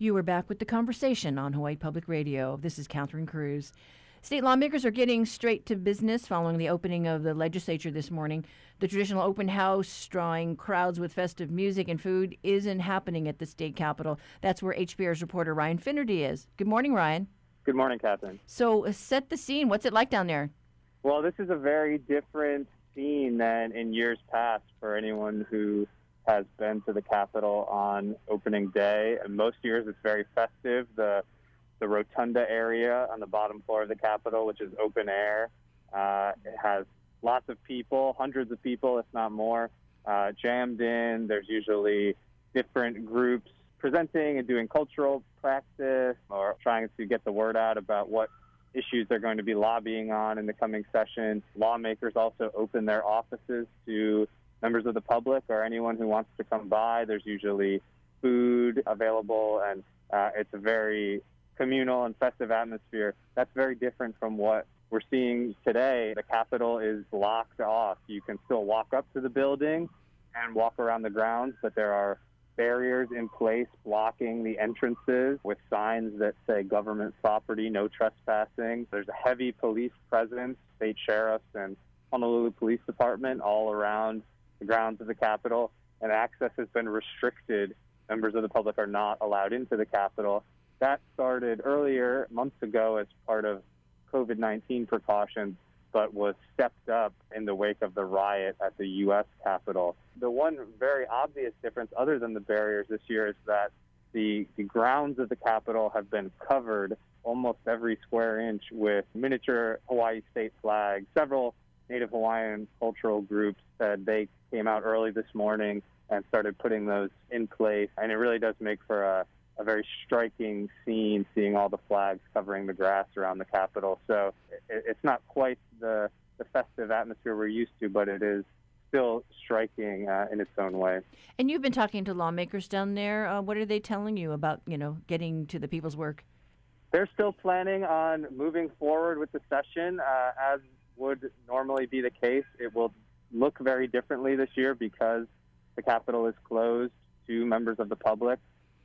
You are back with the conversation on Hawaii Public Radio. This is Catherine Cruz. State lawmakers are getting straight to business following the opening of the legislature this morning. The traditional open house, drawing crowds with festive music and food, isn't happening at the state capitol. That's where HPR's reporter Ryan Finnerty is. Good morning, Ryan. Good morning, Catherine. So, uh, set the scene. What's it like down there? Well, this is a very different scene than in years past for anyone who has been to the Capitol on opening day. And most years it's very festive. The the rotunda area on the bottom floor of the Capitol, which is open air, uh, it has lots of people, hundreds of people, if not more, uh, jammed in. There's usually different groups presenting and doing cultural practice or trying to get the word out about what issues they're going to be lobbying on in the coming session. Lawmakers also open their offices to members of the public or anyone who wants to come by. There's usually food available, and uh, it's a very communal and festive atmosphere. That's very different from what we're seeing today. The Capitol is locked off. You can still walk up to the building and walk around the grounds, but there are barriers in place blocking the entrances with signs that say government property, no trespassing. There's a heavy police presence, state sheriffs and Honolulu Police Department all around the grounds of the Capitol, and access has been restricted. Members of the public are not allowed into the Capitol. That started earlier, months ago, as part of COVID 19 precautions, but was stepped up in the wake of the riot at the U.S. Capitol. The one very obvious difference, other than the barriers this year, is that the, the grounds of the Capitol have been covered almost every square inch with miniature Hawaii state flags. Several Native Hawaiian cultural groups said they came out early this morning and started putting those in place. And it really does make for a, a very striking scene seeing all the flags covering the grass around the Capitol. So it, it's not quite the, the festive atmosphere we're used to, but it is still striking uh, in its own way. And you've been talking to lawmakers down there. Uh, what are they telling you about, you know, getting to the people's work? They're still planning on moving forward with the session. Uh, as would normally be the case, it will look very differently this year because the Capitol is closed to members of the public.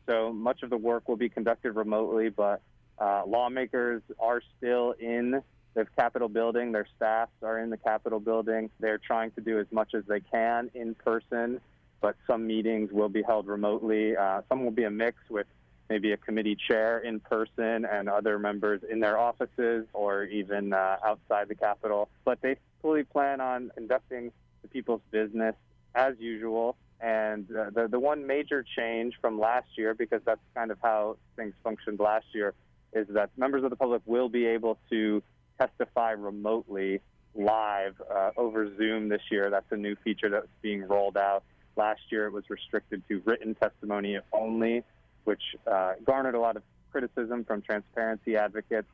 So much of the work will be conducted remotely, but uh, lawmakers are still in the Capitol building. Their staffs are in the Capitol building. They're trying to do as much as they can in person, but some meetings will be held remotely. Uh, some will be a mix with maybe a committee chair in person and other members in their offices or even uh, outside the Capitol. But they fully plan on conducting the people's business as usual. And uh, the, the one major change from last year, because that's kind of how things functioned last year, is that members of the public will be able to testify remotely live uh, over Zoom this year. That's a new feature that's being rolled out. Last year, it was restricted to written testimony only, which uh, garnered a lot of criticism from transparency advocates.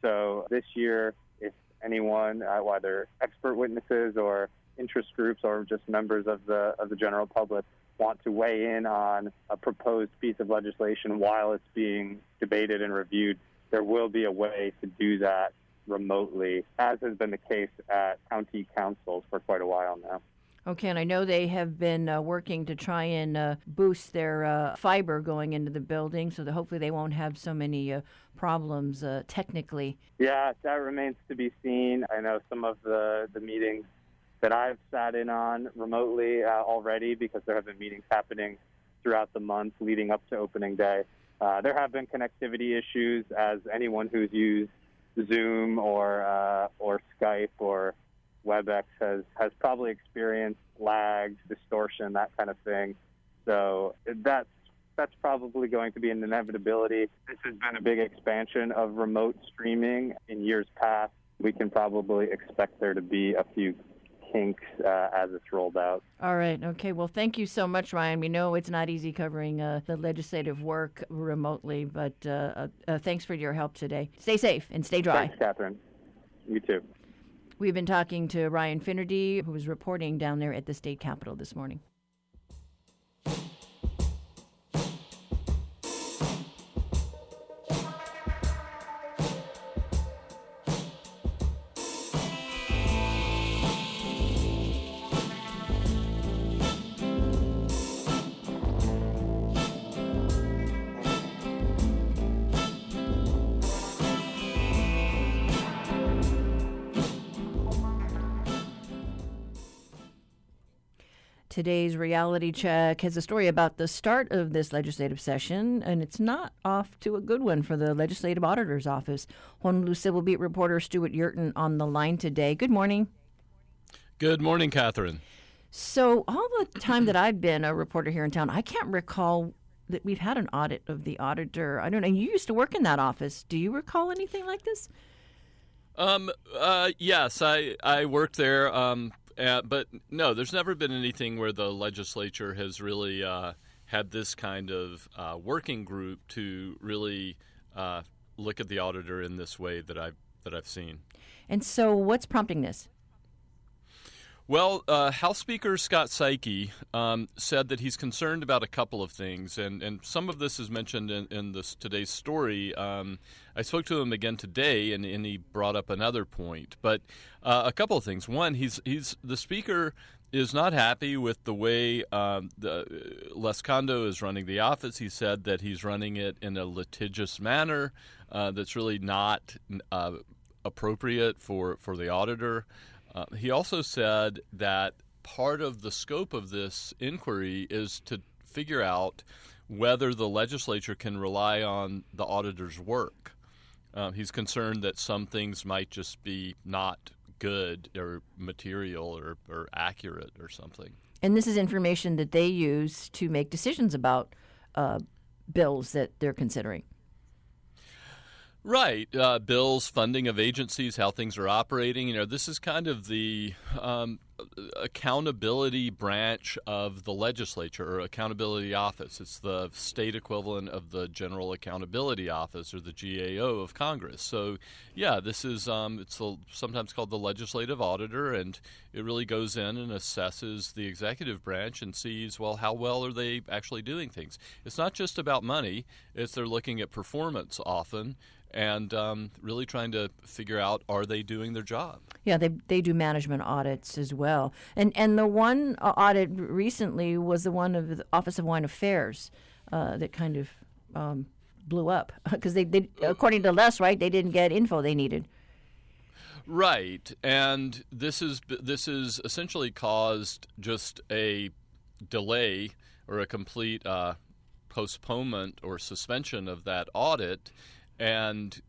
So this year, anyone, uh, whether expert witnesses or interest groups or just members of the of the general public want to weigh in on a proposed piece of legislation while it's being debated and reviewed, there will be a way to do that remotely, as has been the case at county councils for quite a while now. Okay, and I know they have been uh, working to try and uh, boost their uh, fiber going into the building so that hopefully they won't have so many uh, problems uh, technically. Yeah, that remains to be seen. I know some of the, the meetings that I've sat in on remotely uh, already because there have been meetings happening throughout the month leading up to opening day. there have been connectivity issues, as anyone who's used Zoom or or Skype or WebEx has has probably experienced lags, distortion, that kind of thing. So that's that's probably going to be an inevitability. This has been a big expansion of remote streaming in years past. We can probably expect there to be a few kinks uh, as it's rolled out. All right. Okay. Well, thank you so much, Ryan. We know it's not easy covering uh, the legislative work remotely, but uh, uh, thanks for your help today. Stay safe and stay dry. Thanks, Catherine. You too. We've been talking to Ryan Finnerty, who was reporting down there at the state capitol this morning. Today's reality check has a story about the start of this legislative session, and it's not off to a good one for the Legislative Auditor's Office. Honolulu Civil Beat reporter Stewart Yerton on the line today. Good morning. Good morning, Catherine. So, all the time that I've been a reporter here in town, I can't recall that we've had an audit of the auditor. I don't know. You used to work in that office. Do you recall anything like this? Um. Uh. Yes, I I worked there. Um. Uh, but no, there's never been anything where the legislature has really uh, had this kind of uh, working group to really uh, look at the auditor in this way that I've that I've seen. And so, what's prompting this? Well, uh, House Speaker Scott Saiki um, said that he's concerned about a couple of things, and, and some of this is mentioned in, in this today's story. Um, I spoke to him again today, and, and he brought up another point. But uh, a couple of things. One, he's he's the Speaker is not happy with the way um, the Les Kondo is running the office. He said that he's running it in a litigious manner uh, that's really not uh, appropriate for, for the auditor. Uh, he also said that part of the scope of this inquiry is to figure out whether the legislature can rely on the auditor's work. Uh, he's concerned that some things might just be not good or material or, or accurate or something. And this is information that they use to make decisions about uh, bills that they're considering. Right. Uh, bills, funding of agencies, how things are operating. You know, this is kind of the um, accountability branch of the legislature or accountability office. It's the state equivalent of the General Accountability Office or the GAO of Congress. So, yeah, this is um, it's the, sometimes called the legislative auditor, and it really goes in and assesses the executive branch and sees well how well are they actually doing things. It's not just about money; it's they're looking at performance often and um, really trying to figure out are they doing their job. Yeah, they they do management audits as well, and and the one audit recently was the one of the Office of Hawaiian Affairs uh, that kind of um, blew up because they, they according to Les, right, they didn't get info they needed. Right, and this is this is essentially caused just a delay or a complete uh, postponement or suspension of that audit and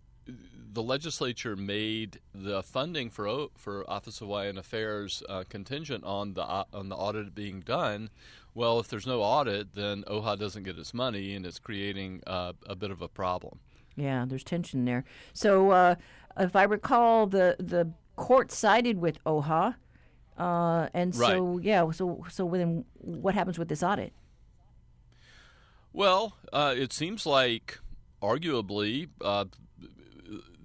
the legislature made the funding for for Office of Hawaiian Affairs uh, contingent on the uh, on the audit being done. Well, if there's no audit, then OHA doesn't get its money, and it's creating uh, a bit of a problem. Yeah, there's tension there. So, uh, if I recall, the the court sided with OHA, uh, and so right. yeah, so so then what happens with this audit? Well, uh, it seems like arguably, uh,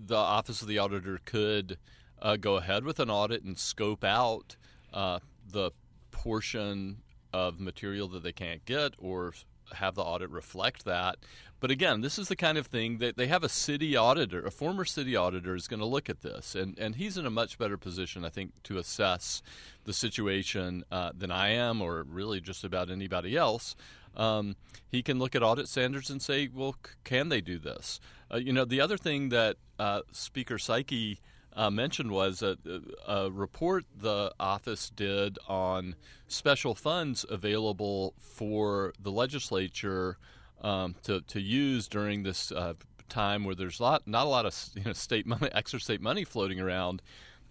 the Office of the Auditor could uh, go ahead with an audit and scope out uh, the portion of material that they can't get or have the audit reflect that. But again, this is the kind of thing that they have a city auditor, a former city auditor is going to look at this, and, and he's in a much better position, I think, to assess the situation uh, than I am, or really just about anybody else. Um, he can look at audit standards and say, well, c- can they do this? Uh, you know, the other thing that uh, Speaker Saiki uh, mentioned was a, a, report the office did on special funds available for the legislature um, to, to use during this uh, time where there's lot, not a lot of you know, state money, extra state money floating around.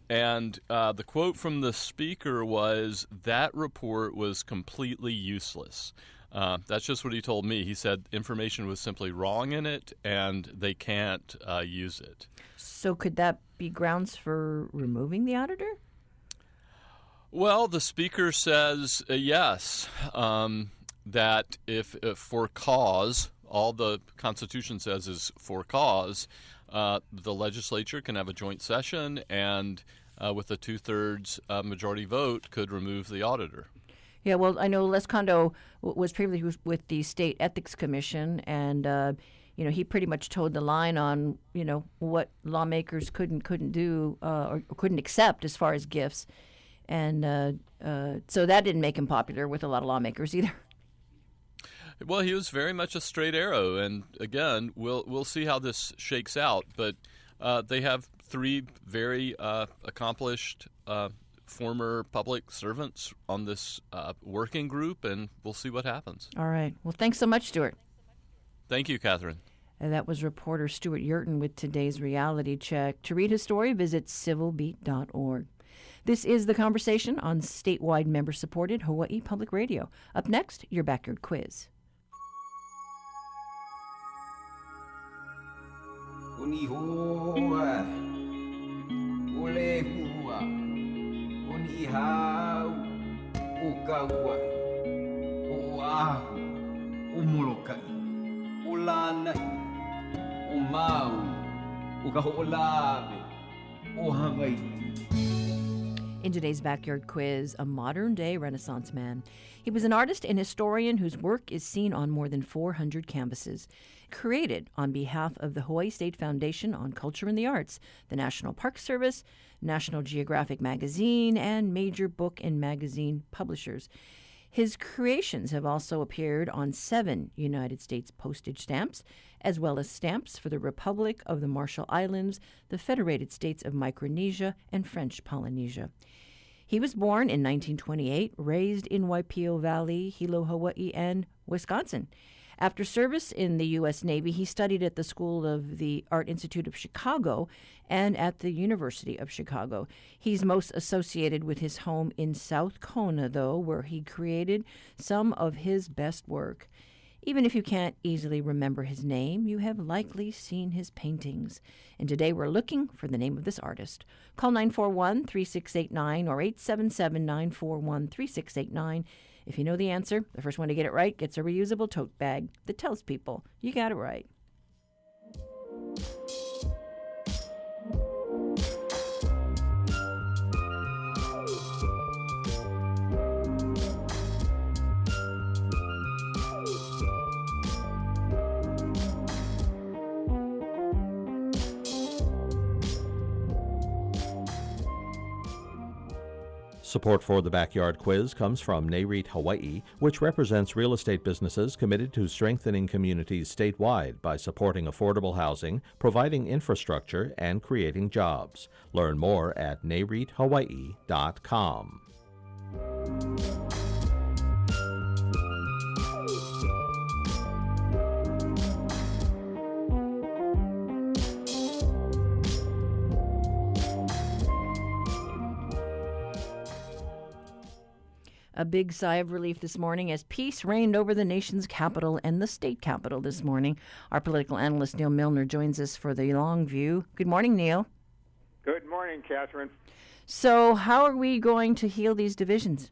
And uh, the quote from the speaker was that report was completely useless. Uh, that's just what he told me. He said information was simply wrong in it, and they can't uh, use it. So, could that be grounds for removing the auditor? Well, the speaker says uh, yes. Um, that if, if, for cause, all the Constitution says is for cause, uh, the legislature can have a joint session and, uh, with a two thirds uh, majority vote, could remove the auditor. Yeah, well, I know Les Kondo w- was previously with the State Ethics Commission, and uh, you know he pretty much toed the line on you know what lawmakers couldn't couldn't do uh, or, couldn't accept as far as gifts, and uh, uh, so that didn't make him popular with a lot of lawmakers either. Well, he was very much a straight arrow, and again, we'll we'll see how this shakes out. But uh, they have three very uh, accomplished former public servants on this uh, working group, and we'll see what happens. All right. Well, thanks so much, Stewart. Thank you, Catherine. And that was reporter Stewart Yerton with today's reality check. To read his story, visit civilbeat.org. This is the conversation on statewide member supported Hawaii Public Radio. Up next, your backyard quiz ihau o kauai o ahu o molokai o lanai o o kaho'olawe o in today's backyard quiz, a modern day Renaissance man. He was an artist and historian whose work is seen on more than 400 canvases. Created on behalf of the Hawaii State Foundation on Culture and the Arts, the National Park Service, National Geographic Magazine, and major book and magazine publishers. His creations have also appeared on seven United States postage stamps, as well as stamps for the Republic of the Marshall Islands, the Federated States of Micronesia, and French Polynesia. He was born in 1928, raised in Waipio Valley, Hilo, Hawaii, and Wisconsin. After service in the U.S. Navy, he studied at the School of the Art Institute of Chicago and at the University of Chicago. He's most associated with his home in South Kona, though, where he created some of his best work. Even if you can't easily remember his name, you have likely seen his paintings. And today we're looking for the name of this artist. Call 941 3689 or 877 941 3689 if you know the answer, the first one to get it right gets a reusable tote bag that tells people you got it right. Support for the Backyard Quiz comes from NAREIT Hawaii, which represents real estate businesses committed to strengthening communities statewide by supporting affordable housing, providing infrastructure, and creating jobs. Learn more at nareithawaii.com. A big sigh of relief this morning as peace reigned over the nation's capital and the state capital this morning. Our political analyst Neal Milner joins us for the long view. Good morning, Neal. Good morning, Catherine. So, how are we going to heal these divisions?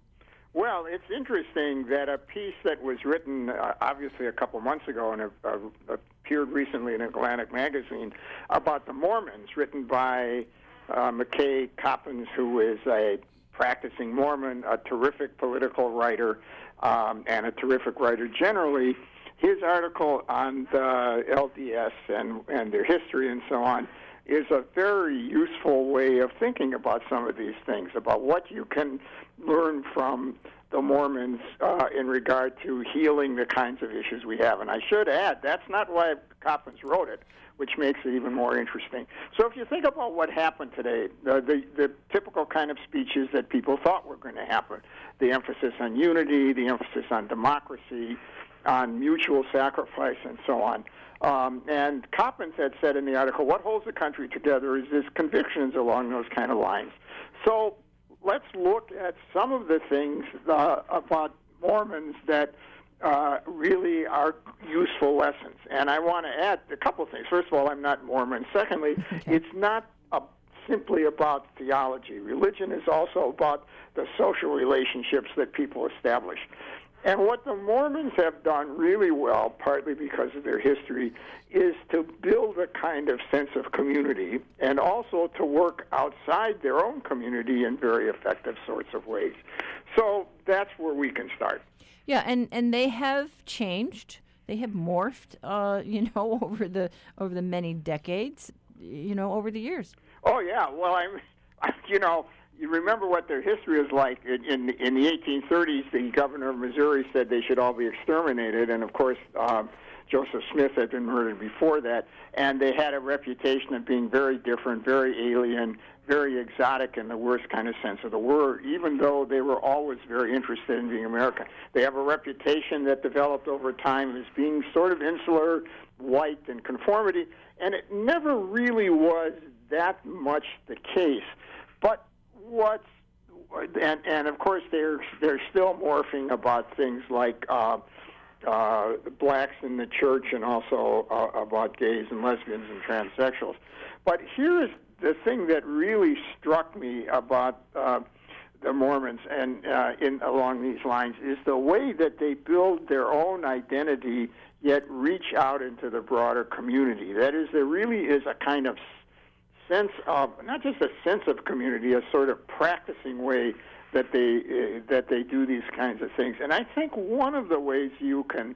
Well, it's interesting that a piece that was written uh, obviously a couple months ago and uh, appeared recently in Atlantic Magazine about the Mormons, written by uh, McKay Coppins, who is a practicing Mormon, a terrific political writer, um, and a terrific writer generally. His article on the LDS and, and their history and so on is a very useful way of thinking about some of these things, about what you can learn from the Mormons uh, in regard to healing the kinds of issues we have. And I should add, that's not why Coppins wrote it which makes it even more interesting. So if you think about what happened today, the, the, the typical kind of speeches that people thought were going to happen, the emphasis on unity, the emphasis on democracy, on mutual sacrifice, and so on. Um, and Coppins had said in the article, what holds the country together is his convictions along those kind of lines. So let's look at some of the things uh, about Mormons that uh, really are useful lessons. And I want to add a couple of things. First of all, I'm not Mormon. Secondly, okay. it's not a, simply about theology. Religion is also about the social relationships that people establish. And what the Mormons have done really well, partly because of their history, is to build a kind of sense of community and also to work outside their own community in very effective sorts of ways. So that's where we can start. Yeah, and, and they have changed. They have morphed, uh, you know, over the over the many decades, you know, over the years. Oh yeah, well I'm, you know, you remember what their history is like. In in, in the 1830s, the governor of Missouri said they should all be exterminated, and of course. Um, Joseph Smith had been murdered before that, and they had a reputation of being very different, very alien, very exotic in the worst kind of sense of the word, even though they were always very interested in being American. They have a reputation that developed over time as being sort of insular, white, and conformity, and it never really was that much the case. What's and and of course they're they're still morphing about things like uh, uh, blacks in the church and also uh, about gays and lesbians and transsexuals. But here's the thing that really struck me about uh, the Mormons and uh, in along these lines is the way that they build their own identity yet reach out into the broader community. That is, there really is a kind of sense of not just a sense of community, a sort of practicing way that they uh, that they do these kinds of things. And I think one of the ways you can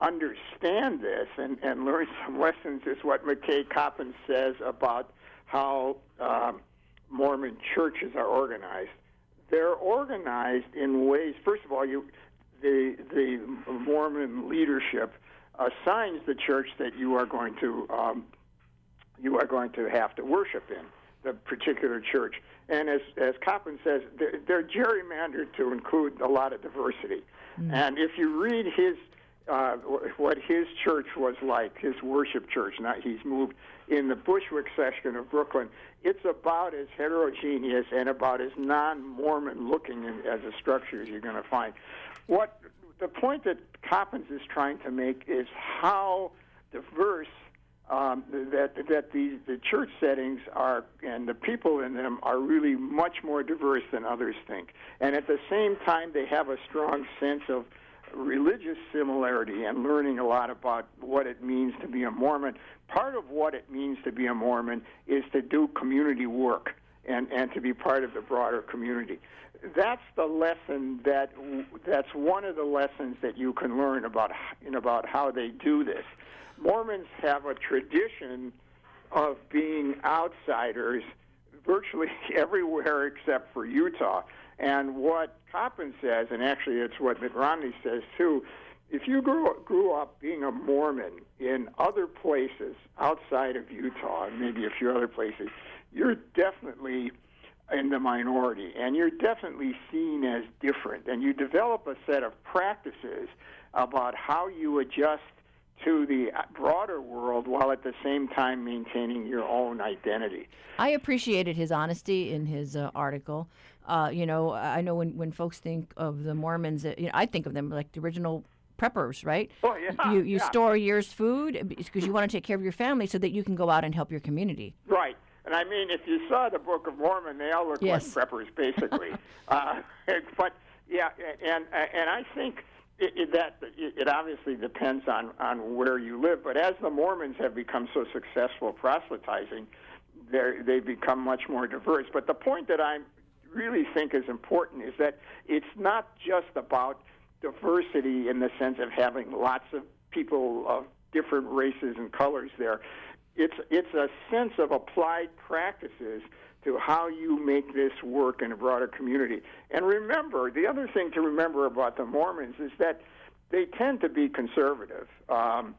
understand this and, and learn some lessons is what McKay Coppins says about how um, Mormon churches are organized. They're organized in ways. First of all, you the the Mormon leadership assigns the church that you are going to um, you are going to have to worship in the particular church. And as as Coppin says, they're, they're gerrymandered to include a lot of diversity. Mm. And if you read his uh, what his church was like, his worship church. Now he's moved in the Bushwick section of Brooklyn. It's about as heterogeneous and about as non-Mormon looking as a structure as you're going to find. What the point that Coppins is trying to make is how diverse um, that that these the church settings are and the people in them are really much more diverse than others think, and at the same time they have a strong sense of religious similarity and learning a lot about what it means to be a Mormon. Part of what it means to be a Mormon is to do community work and, and to be part of the broader community. That's the lesson that that's one of the lessons that you can learn about about how they do this. Mormons have a tradition of being outsiders virtually everywhere except for Utah. And what Coppin says, and actually it's what Mitt Romney says too, if you grew, grew up being a Mormon in other places outside of Utah, and maybe a few other places, you're definitely in the minority, and you're definitely seen as different. And you develop a set of practices about how you adjust to the broader world while at the same time maintaining your own identity. I appreciated his honesty in his uh, article. Uh, you know, I know when, when folks think of the Mormons, uh, you know, I think of them like the original preppers, right? Oh yeah. You you yeah. store a year's food because you want to take care of your family so that you can go out and help your community. Right. And I mean, if you saw the Book of Mormon, they all look yes. like preppers, basically. uh, but yeah, and and I think it, it, that it, obviously depends on on where you live. But as the Mormons have become so successful proselytizing, they they become much more diverse. But the point that I'm really think is important is that it's not just about diversity in the sense of having lots of people of different races and colors there. It's it's a sense of applied practices to how you make this work in a broader community. And remember, the other thing to remember about the Mormons is that they tend to be conservative. Um,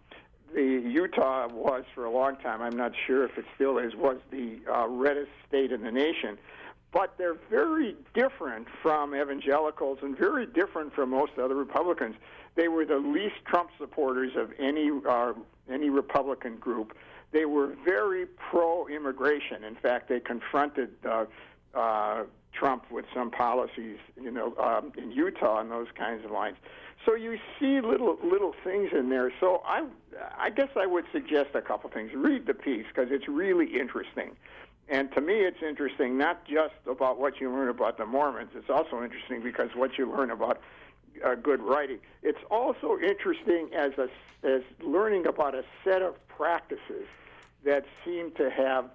the Utah was for a long time. I'm not sure if it still is. Was the uh, reddest state in the nation but they're very different from evangelicals and very different from most other Republicans. They were the least Trump supporters of any uh, any Republican group. They were very pro-immigration. In fact, they confronted uh, uh, Trump with some policies, you know, um, in Utah and those kinds of lines. So you see little little things in there. So I I guess I would suggest a couple things. Read the piece because it's really interesting. And to me, it's interesting not just about what you learn about the Mormons. It's also interesting because what you learn about uh, good writing. It's also interesting as a, as learning about a set of practices that seem to have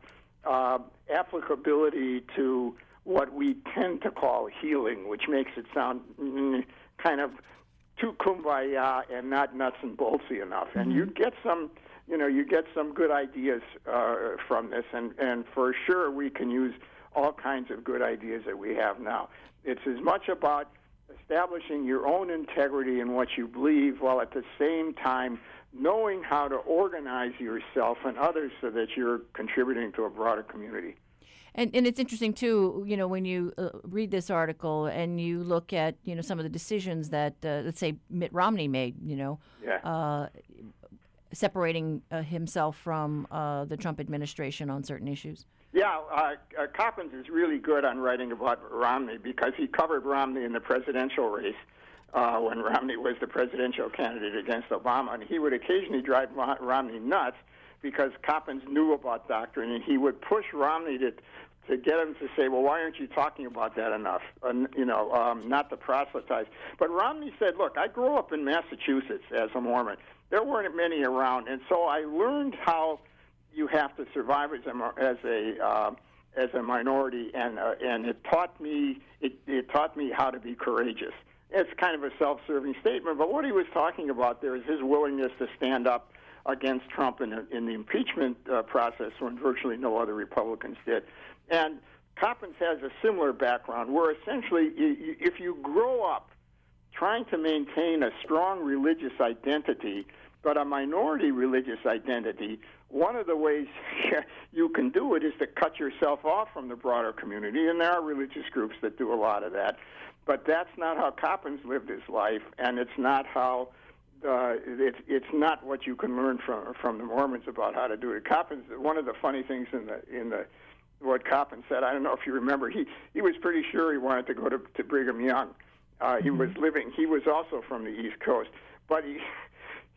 uh, applicability to what we tend to call healing, which makes it sound mm, kind of too kumbaya and not nuts and boltsy enough. Mm-hmm. And you get some you know, you get some good ideas uh, from this, and, and for sure we can use all kinds of good ideas that we have now. It's as much about establishing your own integrity in what you believe while at the same time knowing how to organize yourself and others so that you're contributing to a broader community. And, and it's interesting too, you know, when you uh, read this article and you look at, you know, some of the decisions that, uh, let's say, Mitt Romney made, you know, Yeah. uh, separating uh, himself from uh, the Trump administration on certain issues. Yeah, uh, uh, Coppins is really good on writing about Romney because he covered Romney in the presidential race uh, when Romney was the presidential candidate against Obama, and he would occasionally drive Romney nuts because Coppins knew about doctrine, and he would push Romney to to get him to say, "Well, why aren't you talking about that enough?" Uh, you know, um, not to proselytize. But Romney said, "Look, I grew up in Massachusetts as a Mormon. There weren't many around, and so I learned how." You have to survive as a as a uh, as a minority, and uh, and it taught me it, it taught me how to be courageous. It's kind of a self-serving statement, but what he was talking about there is his willingness to stand up against Trump in, in the impeachment uh, process when virtually no other Republicans did, and Coppins has a similar background, where essentially, if you grow up trying to maintain a strong religious identity, but a minority religious identity, one of the ways you can do it is to cut yourself off from the broader community, and there are religious groups that do a lot of that. But that's not how Coppins lived his life, and it's not how uh, it's it's not what you can learn from from the Mormons about how to do it. Coppins, one of the funny things in the in the what Coppins said, I don't know if you remember, he he was pretty sure he wanted to go to, to Brigham Young. Uh, he mm-hmm. was living. He was also from the East Coast, but he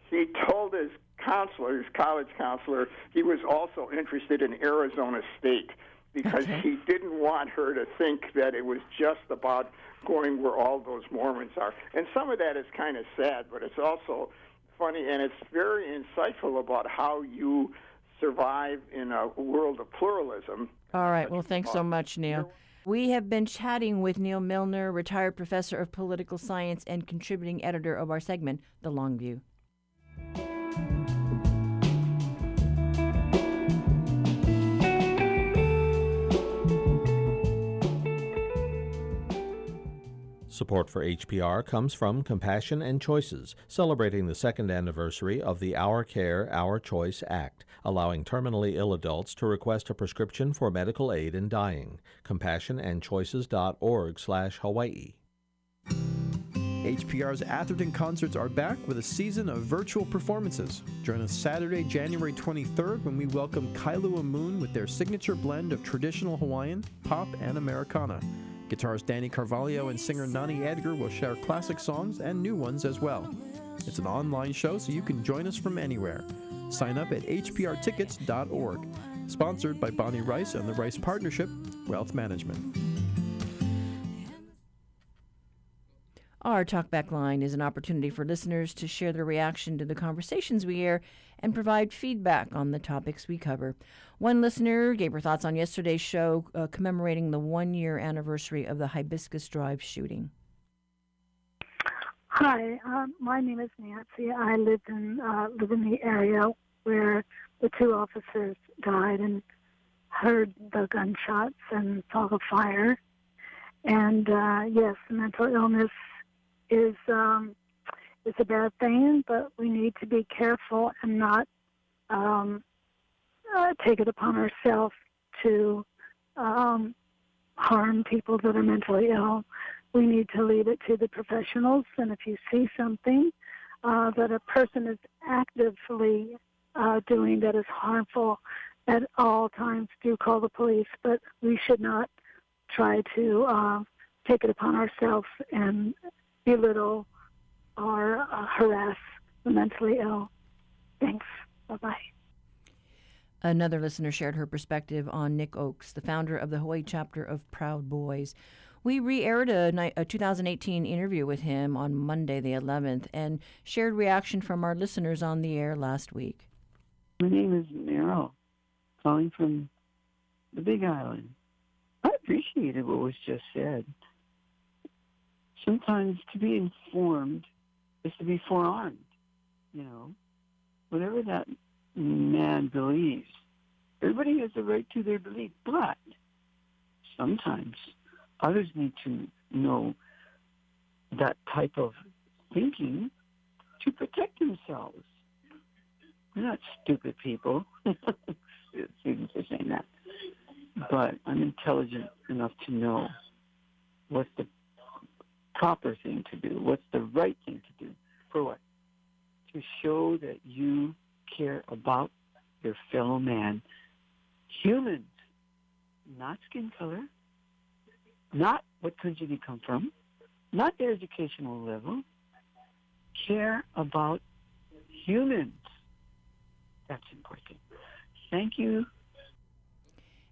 he told his counselor, his college counselor, he was also interested in Arizona State because okay. he didn't want her to think that it was just about going where all those Mormons are. And some of that is kind of sad, but it's also funny and it's very insightful about how you survive in a world of pluralism. All right. Well, thanks so much, Neal. We have been chatting with Neal Milner, retired professor of political science and contributing editor of our segment, The Long View. Support for HPR comes from Compassion and Choices, celebrating the second anniversary of the Our Care, Our Choice Act, allowing terminally ill adults to request a prescription for medical aid in dying. CompassionandChoices.org/Hawaii. HPR's Atherton concerts are back with a season of virtual performances. Join us Saturday, January 23rd when we welcome Kailua Moon with their signature blend of traditional Hawaiian, pop, and Americana. Guitarist Danny Carvalho and singer Nani Edgar will share classic songs and new ones as well. It's an online show, so you can join us from anywhere. Sign up at hprtickets.org. Sponsored by Bonnie Rice and the Rice Partnership, Wealth Management. Our talkback line is an opportunity for listeners to share their reaction to the conversations we air and provide feedback on the topics we cover. One listener gave her thoughts on yesterday's show uh, commemorating the one year anniversary of the Hibiscus Drive shooting. Hi, um, my name is Nancy. I live in uh, live in the area where the two officers died and heard the gunshots and saw the fire. And uh, yes, mental illness is um, is a bad thing, but we need to be careful and not um, uh, take it upon ourselves to um, harm people that are mentally ill. We need to leave it to the professionals, and if you see something uh, that a person is actively uh, doing that is harmful, at all times do call the police. But we should not try to uh, take it upon ourselves and belittle or uh, harass the mentally ill. Thanks. Bye bye. Another listener shared her perspective on Nick Ochs, the founder of the Hawaii chapter of Proud Boys. We re aired a, a 2018 interview with him on Monday, the 11th, and shared reaction from our listeners on the air last week. My name is Meryl, calling from the Big Island. I appreciated what was just said. Sometimes to be informed is to be forearmed, you know. Whatever that man believes. Everybody has the right to their belief, but sometimes others need to know that type of thinking to protect themselves. We're not stupid people. Students are saying that. But I'm intelligent enough to know what's the proper thing to do, what's the right thing to do. For what? To show that you care about your fellow man, humans, not skin color, not what country they come from, not their educational level. Care about humans. That's important. Thank you.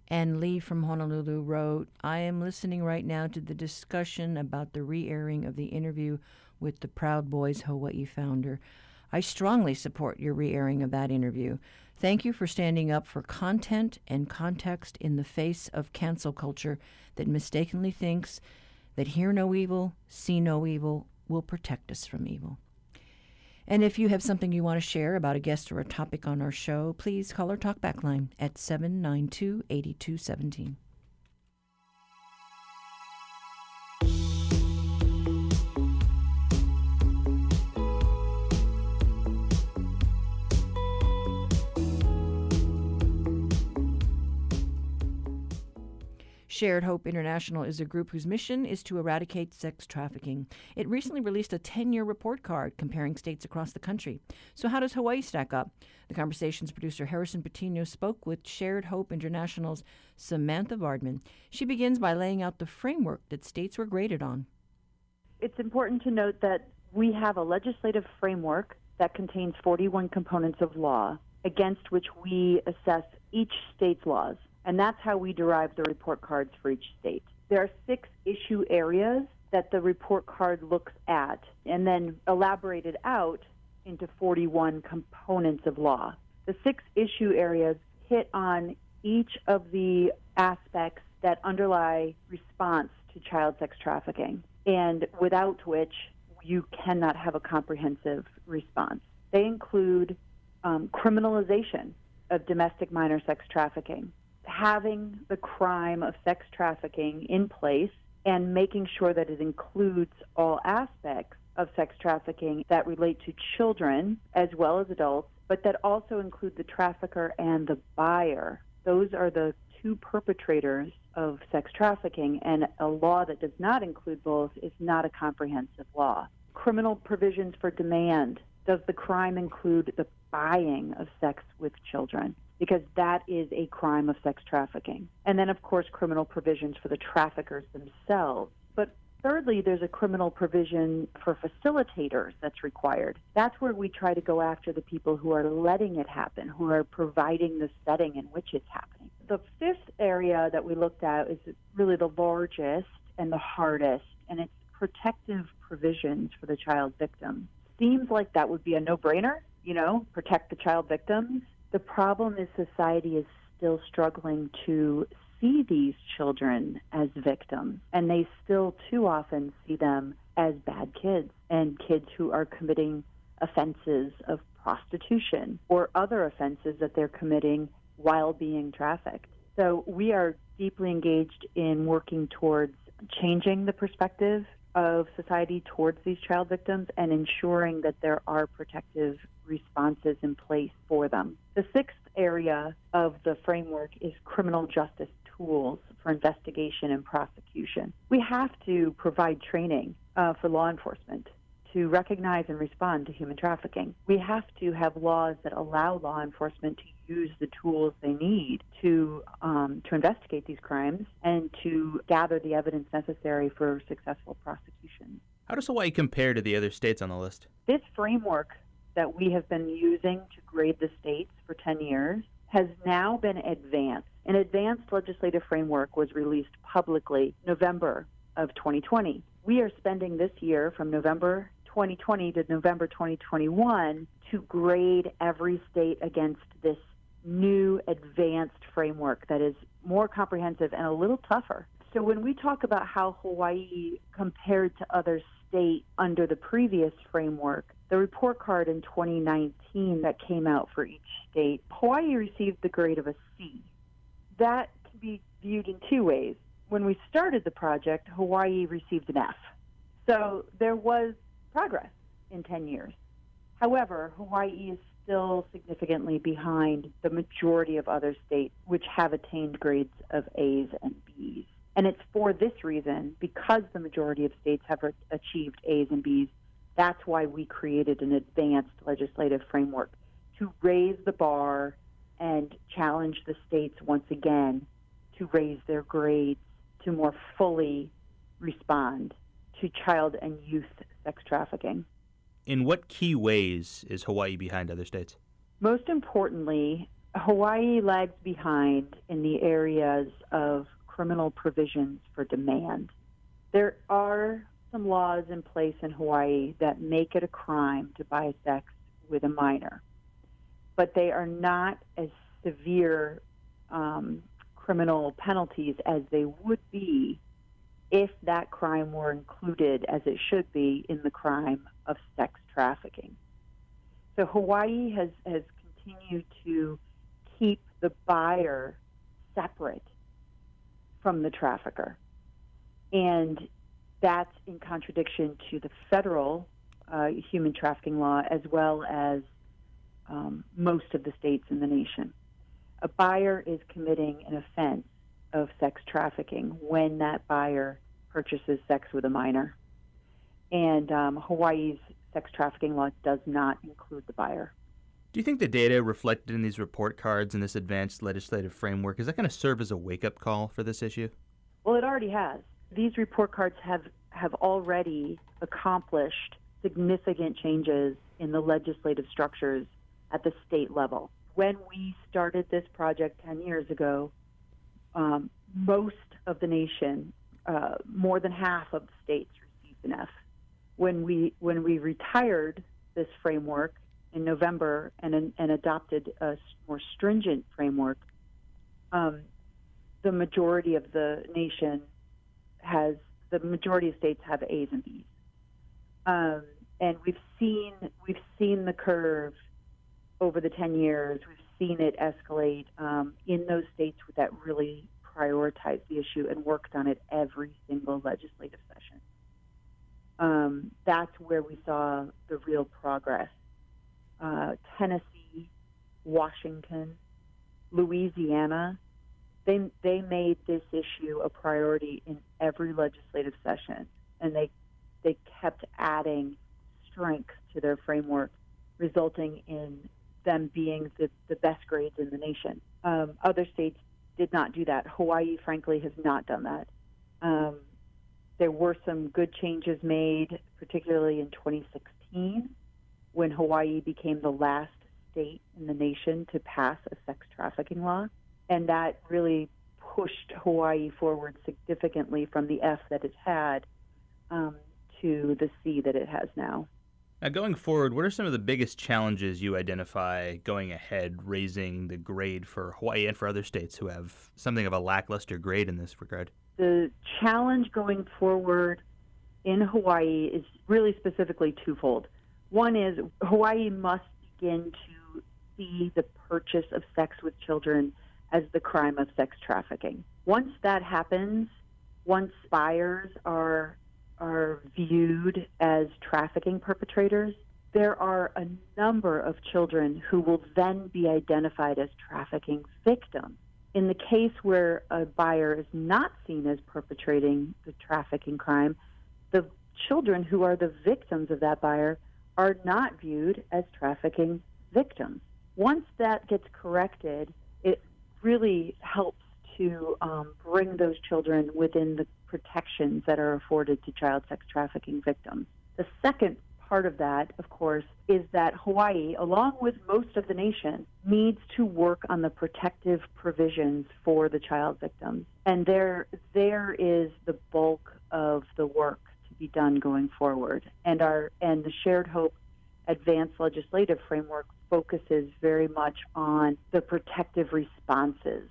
And Lee from Honolulu wrote, I am listening right now to the discussion about the re airing of the interview with the Proud Boys Hawaii founder. I strongly support your re airing of that interview. Thank you for standing up for content and context in the face of cancel culture that mistakenly thinks that hear no evil, see no evil will protect us from evil. And if you have something you want to share about a guest or a topic on our show, please call our talkback line at 792 8217. Shared Hope International is a group whose mission is to eradicate sex trafficking. It recently released a 10 year report card comparing states across the country. So, how does Hawaii stack up? The conversation's producer Harrison Patino spoke with Shared Hope International's Samantha Vardaman. She begins by laying out the framework that states were graded on. It's important to note that we have a legislative framework that contains 41 components of law against which we assess each state's laws and that's how we derive the report cards for each state. There are six issue areas that the report card looks at and then elaborated out into 41 components of law. The six issue areas hit on each of the aspects that underlie response to child sex trafficking, and without which you cannot have a comprehensive response. They include um, criminalization of domestic minor sex trafficking, having the crime of sex trafficking in place and making sure that it includes all aspects of sex trafficking that relate to children as well as adults, but that also include the trafficker and the buyer. Those are the two perpetrators of sex trafficking, and a law that does not include both is not a comprehensive law. Criminal provisions for demand. Does the crime include the buying of sex with children? Because that is a crime of sex trafficking. And then, of course, criminal provisions for the traffickers themselves. But thirdly, there's a criminal provision for facilitators that's required. That's where we try to go after the people who are letting it happen, who are providing the setting in which it's happening. The fifth area that we looked at is really the largest and the hardest, and it's protective provisions for the child victim. Seems like that would be a no brainer, you know, protect the child victims the problem is society is still struggling to see these children as victims, and they still too often see them as bad kids and kids who are committing offenses of prostitution or other offenses that they're committing while being trafficked. So we are deeply engaged in working towards changing the perspective of society towards these child victims and ensuring that there are protective responses in place for them. The sixth area of the framework is criminal justice tools for investigation and prosecution. We have to provide training uh, for law enforcement to recognize and respond to human trafficking. We have to have laws that allow law enforcement to use the tools they need to um, to investigate these crimes and to gather the evidence necessary for successful prosecution. How does Hawaii compare to the other states on the list? This framework that we have been using to grade the states for 10 years has now been advanced. An advanced legislative framework was released publicly November of 2020. We are spending this year from November 2020 to November 2021 to grade every state against this new advanced framework that is more comprehensive and a little tougher. So when we talk about how Hawaii compared to other states under the previous framework, the report card in 2019 that came out for each state, Hawaii received the grade of a C. That can be viewed in two ways. When we started the project, Hawaii received an F. So there was progress in 10 years. However, Hawaii is still significantly behind the majority of other states which have attained grades of A's and B's. And it's for this reason, because the majority of states have achieved A's and B's, that's why we created an advanced legislative framework to raise the bar and challenge the states once again to raise their grades to more fully respond to child and youth sex trafficking. In what key ways is Hawaii behind other states? Most importantly, Hawaii lags behind in the areas of criminal provisions for demand. There are some laws in place in Hawaii that make it a crime to buy sex with a minor, but they are not as severe um, criminal penalties as they would be if that crime were included, as it should be, in the crime of sex trafficking. So Hawaii has, has continued to keep the buyer separate from the trafficker. And that's in contradiction to the federal uh, human trafficking law as well as um, most of the states in the nation. A buyer is committing an offense of sex trafficking when that buyer purchases sex with a minor. And um, Hawaii's sex trafficking law does not include the buyer. Do you think the data reflected in these report cards and this advanced legislative framework is that going to serve as a wake-up call for this issue? Well, it already has. These report cards have have already accomplished significant changes in the legislative structures at the state level. When we started this project 10 years ago, um, most of the nation, uh, more than half of the states received an F. When we when we retired this framework in November and and adopted a more stringent framework, um, the majority of the nation has the majority of states have A's and B's, um, and we've seen we've seen the curve over the ten years. We've seen it escalate um, in those states that really prioritized the issue and worked on it every single legislative session. Um, that's where we saw the real progress. Uh, Tennessee, Washington, Louisiana, they they made this issue a priority in every legislative session, and they they kept adding strength to their framework, resulting in them being the, the best grades in the nation. Um, other states did not do that. Hawaii, frankly, has not done that. Um, there were some good changes made, particularly in 2016, when Hawaii became the last state in the nation to pass a sex trafficking law and that really pushed Hawaii forward significantly from the F that it had um, to the C that it has now. Now, going forward, what are some of the biggest challenges you identify going ahead, raising the grade for Hawaii and for other states who have something of a lackluster grade in this regard? The challenge going forward in Hawaii is really specifically twofold. One is Hawaii must begin to see the purchase of sex with children as the crime of sex trafficking. Once that happens, once buyers are are viewed as trafficking perpetrators, there are a number of children who will then be identified as trafficking victims. In the case where a buyer is not seen as perpetrating the trafficking crime, the children who are the victims of that buyer are not viewed as trafficking victims. Once that gets corrected, it really helps to um, bring those children within the protections that are afforded to child sex trafficking victims. The second part of that, of course, is that Hawaii, along with most of the nation, needs to work on the protective provisions for the child victims. And there, there is the bulk of the work to be done going forward. And our and the Shared Hope Advanced Legislative Framework focuses very much on the protective responses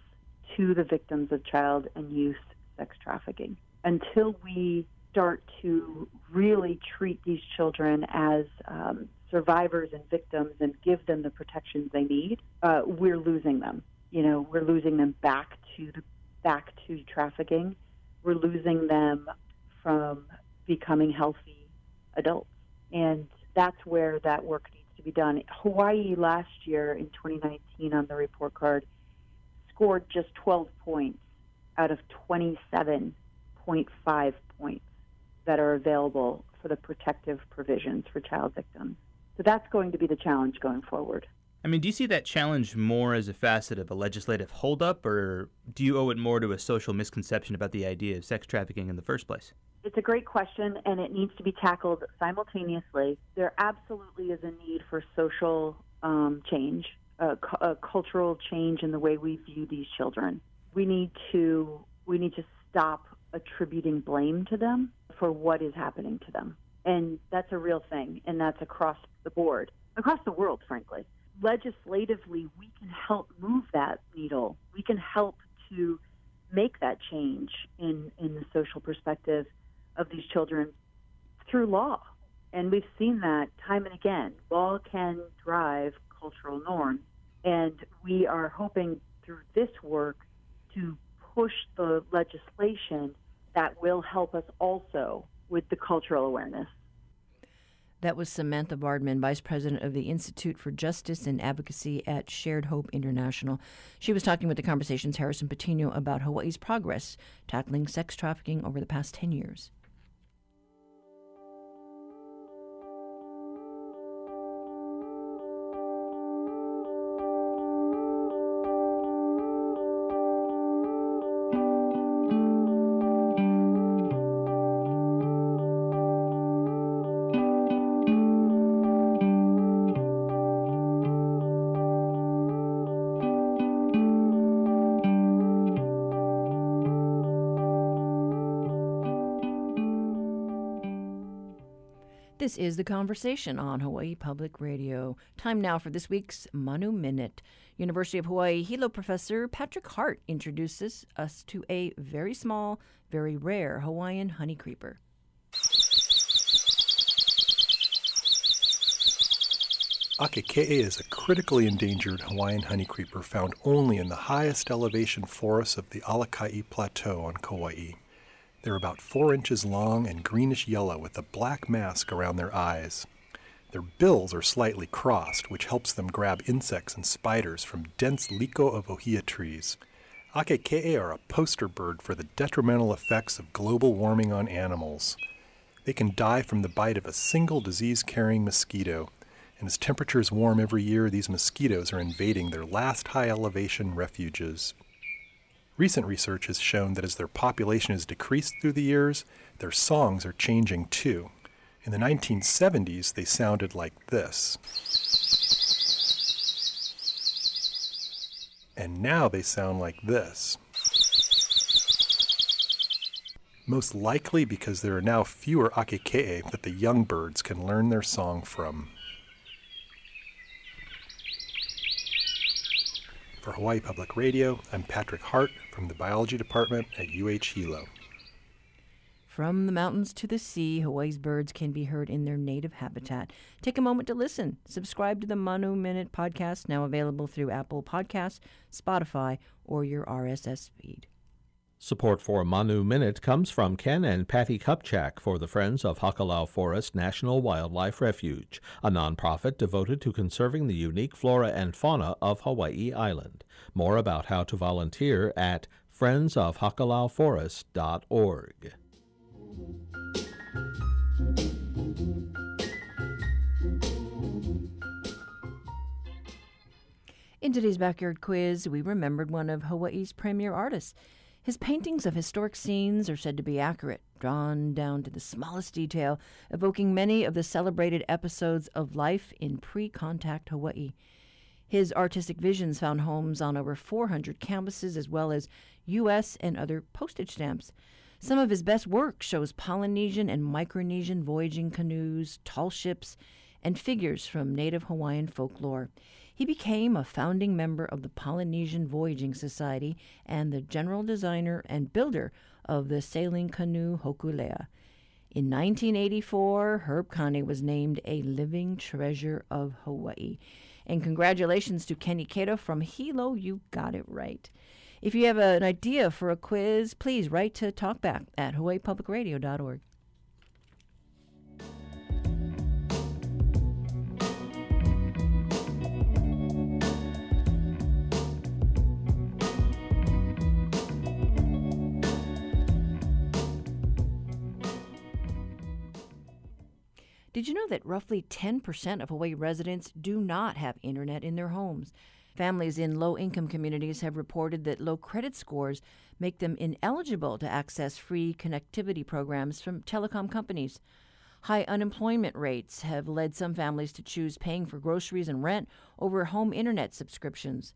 to the victims of child and youth sex trafficking. Until we start to really treat these children as um, survivors and victims and give them the protections they need, uh, we're losing them. You know, we're losing them back to the back to trafficking. We're losing them from becoming healthy adults, and that's where that work needs to be done. Hawaii last year in 2019 on the report card scored just 12 points out of 27.5 points that are available for the protective provisions for child victims. So that's going to be the challenge going forward. I mean, do you see that challenge more as a facet of a legislative holdup, or do you owe it more to a social misconception about the idea of sex trafficking in the first place? It's a great question, and it needs to be tackled simultaneously. There absolutely is a need for social um, change, a, cu- a cultural change in the way we view these children. We need to we need to stop attributing blame to them for what is happening to them, and that's a real thing, and that's across the board, across the world, frankly. Legislatively, we can help move that needle. We can help to make that change in, in the social perspective of these children through law. And we've seen that time and again. Law can drive cultural norms. And we are hoping through this work to push the legislation that will help us also with the cultural awareness. That was Samantha Vardaman, Vice President of the Institute for Justice and Advocacy at Shared Hope International. She was talking with the Conversation's Harrison Patino about Hawaii's progress tackling sex trafficking over the past 10 years. This is the conversation on Hawaii Public Radio. Time now for this week's Manu Minute. University of Hawaii Hilo professor Patrick Hart introduces us to a very small, very rare Hawaiian honey creeper. Akekee is a critically endangered Hawaiian honey creeper found only in the highest elevation forests of the Alakai Plateau on Kauai. They're about four inches long and greenish yellow with a black mask around their eyes. Their bills are slightly crossed, which helps them grab insects and spiders from dense Liko of ohia trees. Akekee are a poster bird for the detrimental effects of global warming on animals. They can die from the bite of a single disease carrying mosquito, and as temperatures warm every year, these mosquitoes are invading their last high elevation refuges. Recent research has shown that as their population has decreased through the years, their songs are changing too. In the 1970s, they sounded like this. And now they sound like this. Most likely because there are now fewer akekee that the young birds can learn their song from. For Hawaii Public Radio, I'm Patrick Hart from the Biology Department at UH Hilo. From the mountains to the sea, Hawaii's birds can be heard in their native habitat. Take a moment to listen. Subscribe to the Manu Minute podcast, now available through Apple Podcasts, Spotify, or your RSS feed. Support for Manu Minute comes from Ken and Patty Kupchak for the Friends of Hakalau Forest National Wildlife Refuge, a nonprofit devoted to conserving the unique flora and fauna of Hawaii Island. More about how to volunteer at friendsofhakalauforest.org. In today's backyard quiz, we remembered one of Hawaii's premier artists. His paintings of historic scenes are said to be accurate, drawn down to the smallest detail, evoking many of the celebrated episodes of life in pre contact Hawaii. His artistic visions found homes on over 400 canvases as well as U.S. and other postage stamps. Some of his best work shows Polynesian and Micronesian voyaging canoes, tall ships, and figures from native Hawaiian folklore. He became a founding member of the Polynesian Voyaging Society and the general designer and builder of the sailing canoe Hokulea. In 1984, Herb Kane was named a living treasure of Hawaii. And congratulations to Kenny Kato from Hilo, you got it right. If you have an idea for a quiz, please write to talkback at hawaiipublicradio.org. Did you know that roughly 10% of Hawaii residents do not have internet in their homes? Families in low income communities have reported that low credit scores make them ineligible to access free connectivity programs from telecom companies. High unemployment rates have led some families to choose paying for groceries and rent over home internet subscriptions.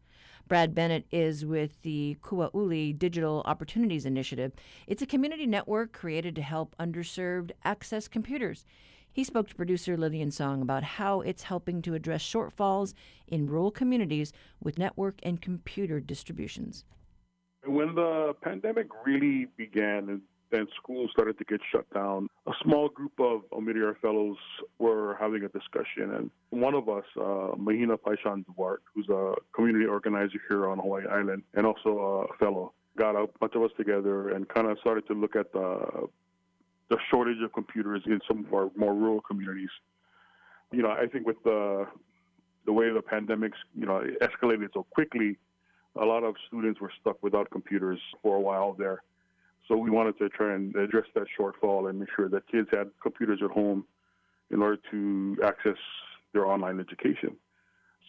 Brad Bennett is with the Kuauli Digital Opportunities Initiative. It's a community network created to help underserved access computers. He spoke to producer Lillian Tsang about how it's helping to address shortfalls in rural communities with network and computer distributions. When the pandemic really began and then schools started to get shut down, a small group of Omidyar fellows were having a discussion. And one of us, uh, Mahina Paishon Duarte, who's a community organizer here on Hawaii Island and also a fellow, got a bunch of us together and kind of started to look at the the shortage of computers in some of our more rural communities. You know, I think with the the way the pandemic's you know escalated so quickly, a lot of students were stuck without computers for a while there. So we wanted to try and address that shortfall and make sure that kids had computers at home in order to access their online education.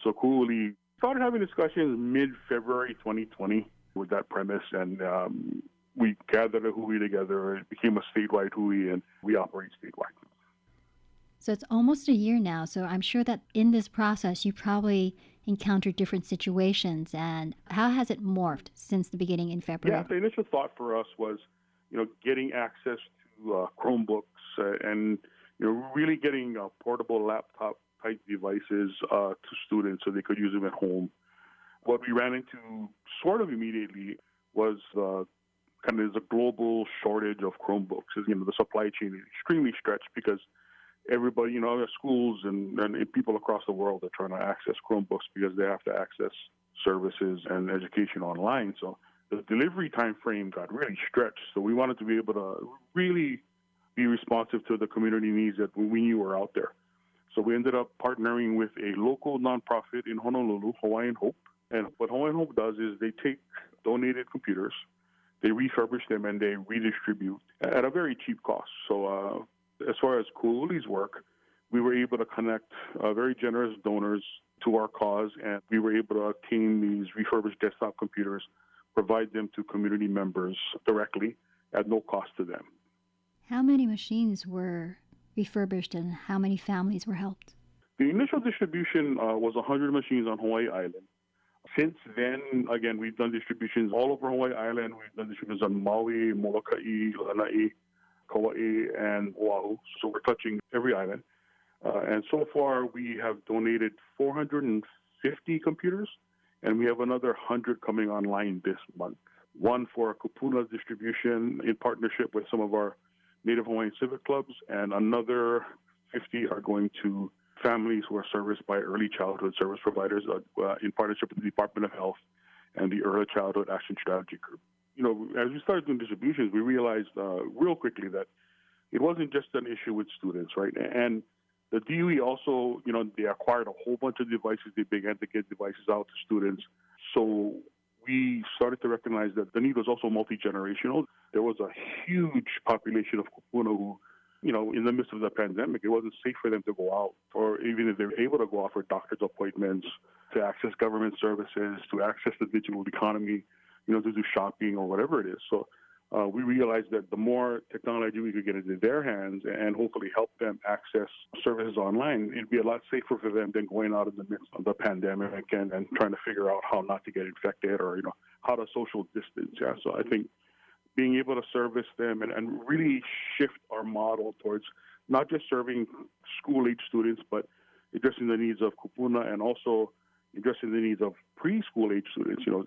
So Kuauli started having discussions mid-February 2020 with that premise, and um, we gathered a hui together. It became a statewide hui, and we operate statewide. So it's almost a year now. So I'm sure that in this process, you probably encountered different situations. And how has it morphed since the beginning in February? Yeah, the initial thought for us was, you know, getting access to uh, Chromebooks uh, and you know really getting uh, portable laptop type devices uh, to students so they could use them at home. What we ran into sort of immediately was uh, kind of there's a global shortage of Chromebooks. You know, the supply chain is extremely stretched because everybody, you know, schools and, and people across the world are trying to access Chromebooks because they have to access services and education online. So the delivery time frame got really stretched. So we wanted to be able to really be responsive to the community needs that we knew were out there. So we ended up partnering with a local nonprofit in Honolulu, Hawaiian Hope. And what Hawaiian Hope does is they take donated computers they refurbish them and they redistribute at a very cheap cost. So, uh, as far as Kuauli's work, we were able to connect uh, very generous donors to our cause, and we were able to obtain these refurbished desktop computers, provide them to community members directly at no cost to them. How many machines were refurbished, and how many families were helped? The initial distribution uh, was 100 machines on Hawaii Island. Since then, again, we've done distributions all over Hawaii Island. We've done distributions on Maui, Molokai, Lanai, Kauai, and Oahu. So we're touching every island. Uh, and so far, we have donated 450 computers, and we have another 100 coming online this month. One for Kupuna distribution in partnership with some of our Native Hawaiian civic clubs, and another 50 are going to families who are serviced by early childhood service providers uh, uh, in partnership with the Department of Health and the Early Childhood Action Strategy Group. You know, as we started doing distributions, we realized uh, real quickly that it wasn't just an issue with students, right? And the DOE also, you know, they acquired a whole bunch of devices. They began to get devices out to students. So we started to recognize that the need was also multi generational. There was a huge population of kupuna who you know, in the midst of the pandemic, it wasn't safe for them to go out, or even if they were able to go out for doctor's appointments, to access government services, to access the digital economy, you know, to do shopping or whatever it is. So uh, we realized that the more technology we could get into their hands and hopefully help them access services online, it'd be a lot safer for them than going out in the midst of the pandemic and, and trying to figure out how not to get infected or, you know, how to social distance. Yeah. So I think being able to service them and, and really shift our model towards not just serving school age students, but addressing the needs of kupuna and also addressing the needs of preschool age students, you know,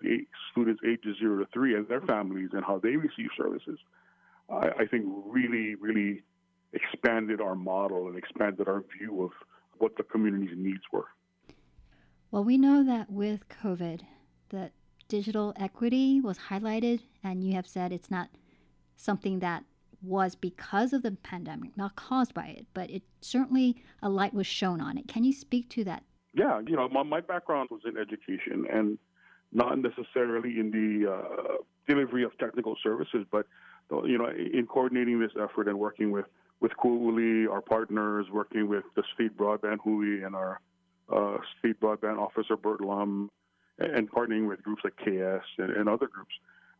students ages zero to three and their families and how they receive services. I, I think really, really expanded our model and expanded our view of what the community's needs were. Well, we know that with COVID, that digital equity was highlighted, and you have said it's not something that was because of the pandemic, not caused by it, but it certainly a light was shown on it. Can you speak to that? Yeah, you know, my, my background was in education and not necessarily in the uh, delivery of technical services, but you know, in coordinating this effort and working with with Ku'uli, our partners, working with the state broadband Hui and our uh, state broadband officer Bert Lum, and partnering with groups like KS and, and other groups,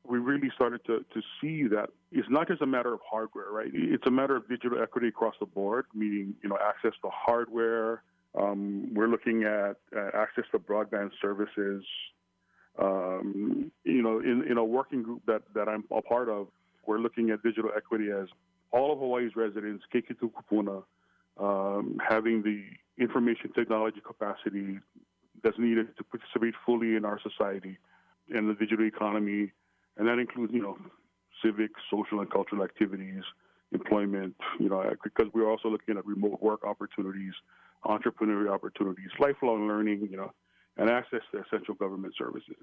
we really started to, to see that it's not just a matter of hardware, right? It's a matter of digital equity across the board, meaning you know access to hardware. Um, we're looking at uh, access to broadband services. Um, you know, in, in a working group that, that I'm a part of, we're looking at digital equity as all of Hawaii's residents, keiki to Kupuna, um, having the information technology capacity that's needed to participate fully in our society and the digital economy, and that includes, you know, civic, social, and cultural activities, employment, you know, because we're also looking at remote work opportunities, entrepreneurial opportunities, lifelong learning, you know, and access to essential government services.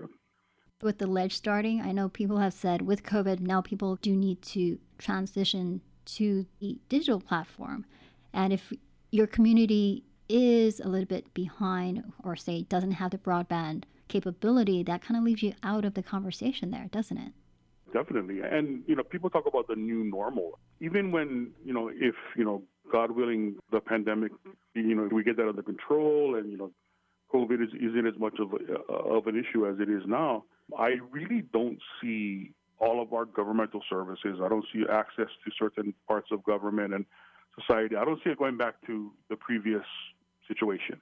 With the ledge starting, I know people have said with COVID, now people do need to transition to the digital platform. And if your community is a little bit behind or say doesn't have the broadband capability, that kind of leaves you out of the conversation there, doesn't it? Definitely. And, you know, people talk about the new normal. Even when, you know, if, you know, God willing, the pandemic, you know, we get that under control and, you know, COVID is, isn't as much of, a, of an issue as it is now, I really don't see all of our governmental services. I don't see access to certain parts of government and society. I don't see it going back to the previous situation.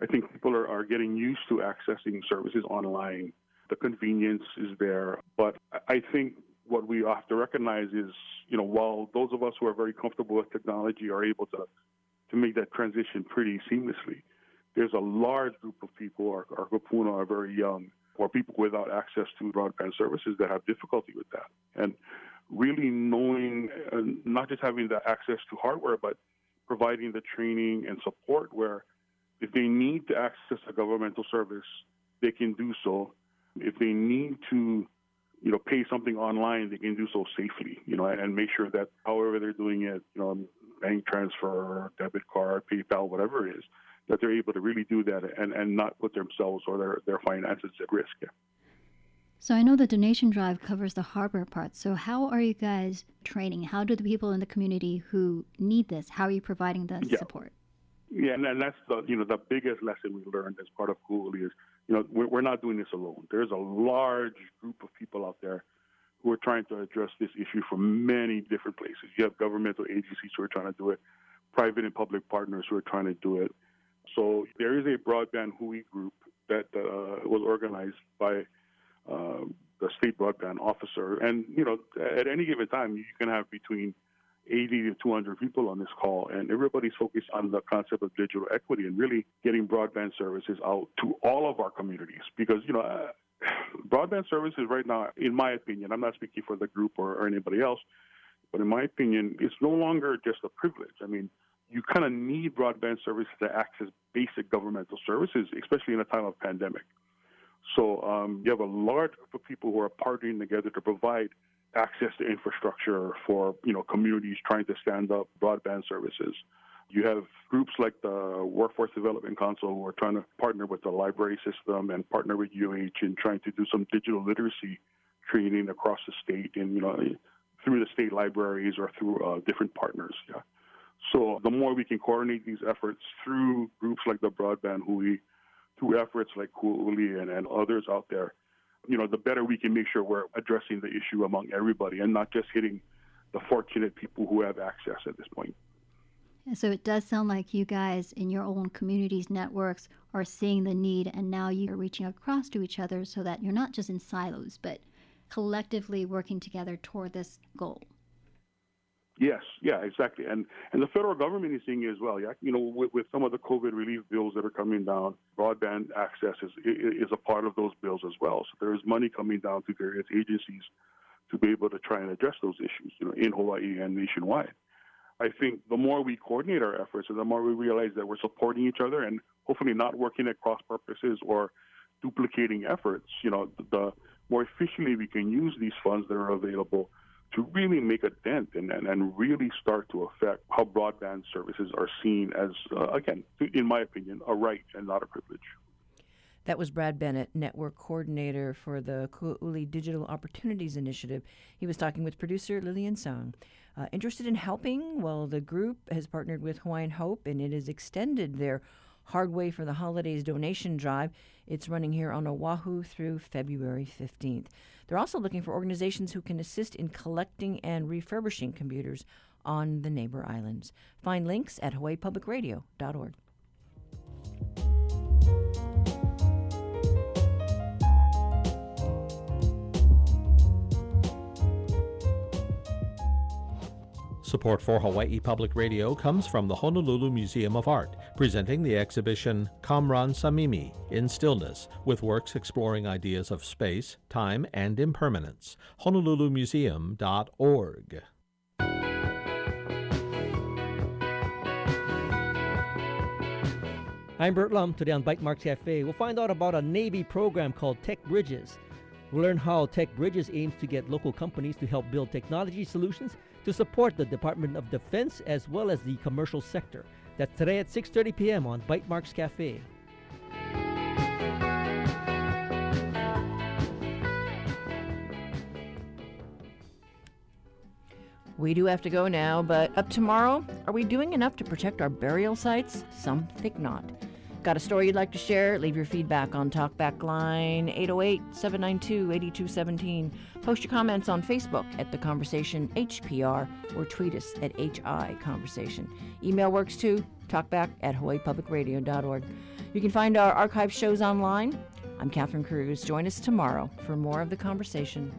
I think people are, are getting used to accessing services online. The convenience is there. But I think what we have to recognize is, you know, while those of us who are very comfortable with technology are able to, to make that transition pretty seamlessly, there's a large group of people, our, our kupuna are very young, or people without access to broadband services that have difficulty with that. And really knowing, uh, not just having the access to hardware, but providing the training and support where if they need to access a governmental service, they can do so. If they need to, you know, pay something online, they can do so safely, you know, and make sure that however they're doing it, you know, bank transfer, debit card, PayPal, whatever it is, that they're able to really do that and, and not put themselves or their, their finances at risk. So I know the donation drive covers the hardware part. So how are you guys training? How do the people in the community who need this? How are you providing the yeah. support? Yeah, and, that's the you know the biggest lesson we learned as part of Ku'uli is you know we're, we're not doing this alone. There's a large group of people out there who are trying to address this issue from many different places. You have governmental agencies who are trying to do it, private and public partners who are trying to do it. So there is a broadband Hui group that uh, was organized by the state broadband officer, and you know at any given time you can have between 80 to 200 people on this call, and everybody's focused on the concept of digital equity and really getting broadband services out to all of our communities. Because, you know, uh, broadband services right now, in my opinion, I'm not speaking for the group or, or anybody else, but in my opinion, it's no longer just a privilege. I mean, you kind of need broadband services to access basic governmental services, especially in a time of pandemic. So um, you have a large group of people who are partnering together to provide access to infrastructure for you know communities trying to stand up broadband services. You have groups like the Workforce Development Council who are trying to partner with the library system and partner with UH in trying to do some digital literacy training across the state and you know through the state libraries or through uh, different partners. Yeah. So the more we can coordinate these efforts through groups like the Broadband Hui, through efforts like Ku'uli and, and others out there, you know, the better we can make sure we're addressing the issue among everybody and not just hitting the fortunate people who have access at this point. So it does sound like you guys in your own communities networks are seeing the need and now you are reaching across to each other so that you're not just in silos but collectively working together toward this goal. Yes, yeah, exactly, and and the federal government is seeing it as well. Yeah, you know, with, with some of the COVID relief bills that are coming down, broadband access is is a part of those bills as well. So there is money coming down to various agencies to be able to try and address those issues, you know, in Hawaii and nationwide. I think the more we coordinate our efforts, and the more we realize that we're supporting each other, and hopefully not working at cross purposes or duplicating efforts, you know, the more efficiently we can use these funds that are available to really make a dent and, and, and really start to affect how broadband services are seen as, uh, again, in my opinion, a right and not a privilege. That was Brad Bennett, Network Coordinator for the Ku'uli Digital Opportunities Initiative. He was talking with producer Lillian Tsang. Uh, interested in helping? Well, the group has partnered with Hawaiian Hope and it has extended their Hardware for the Holidays donation drive. It's running here on Oahu through February 15th. They're also looking for organizations who can assist in collecting and refurbishing computers on the neighbor islands. Find links at hawaiipublicradio.org. Support for Hawaii Public Radio comes from the Honolulu Museum of Art, presenting the exhibition Kamran Samimi in Stillness, with works exploring ideas of space, time, and impermanence. HonoluluMuseum.org. I'm Bert Lum. Today on Bytemarks Cafe, we'll find out about a Navy program called Tech Bridges. We'll learn how Tech Bridges aims to get local companies to help build technology solutions to support the Department of Defense as well as the commercial sector. That's today at 6:30 p.m. on Bytemarks Cafe. We do have to go now, but up tomorrow, are we doing enough to protect our burial sites? Some think not. Got a story you'd like to share? Leave your feedback on Talkback Line 808 792 8217. Post your comments on Facebook at The Conversation HPR or tweet us at HI Conversation. Email works too, talkback at hawaiipublicradio.org. You can find our archive shows online. I'm Catherine Cruz. Join us tomorrow for more of the conversation.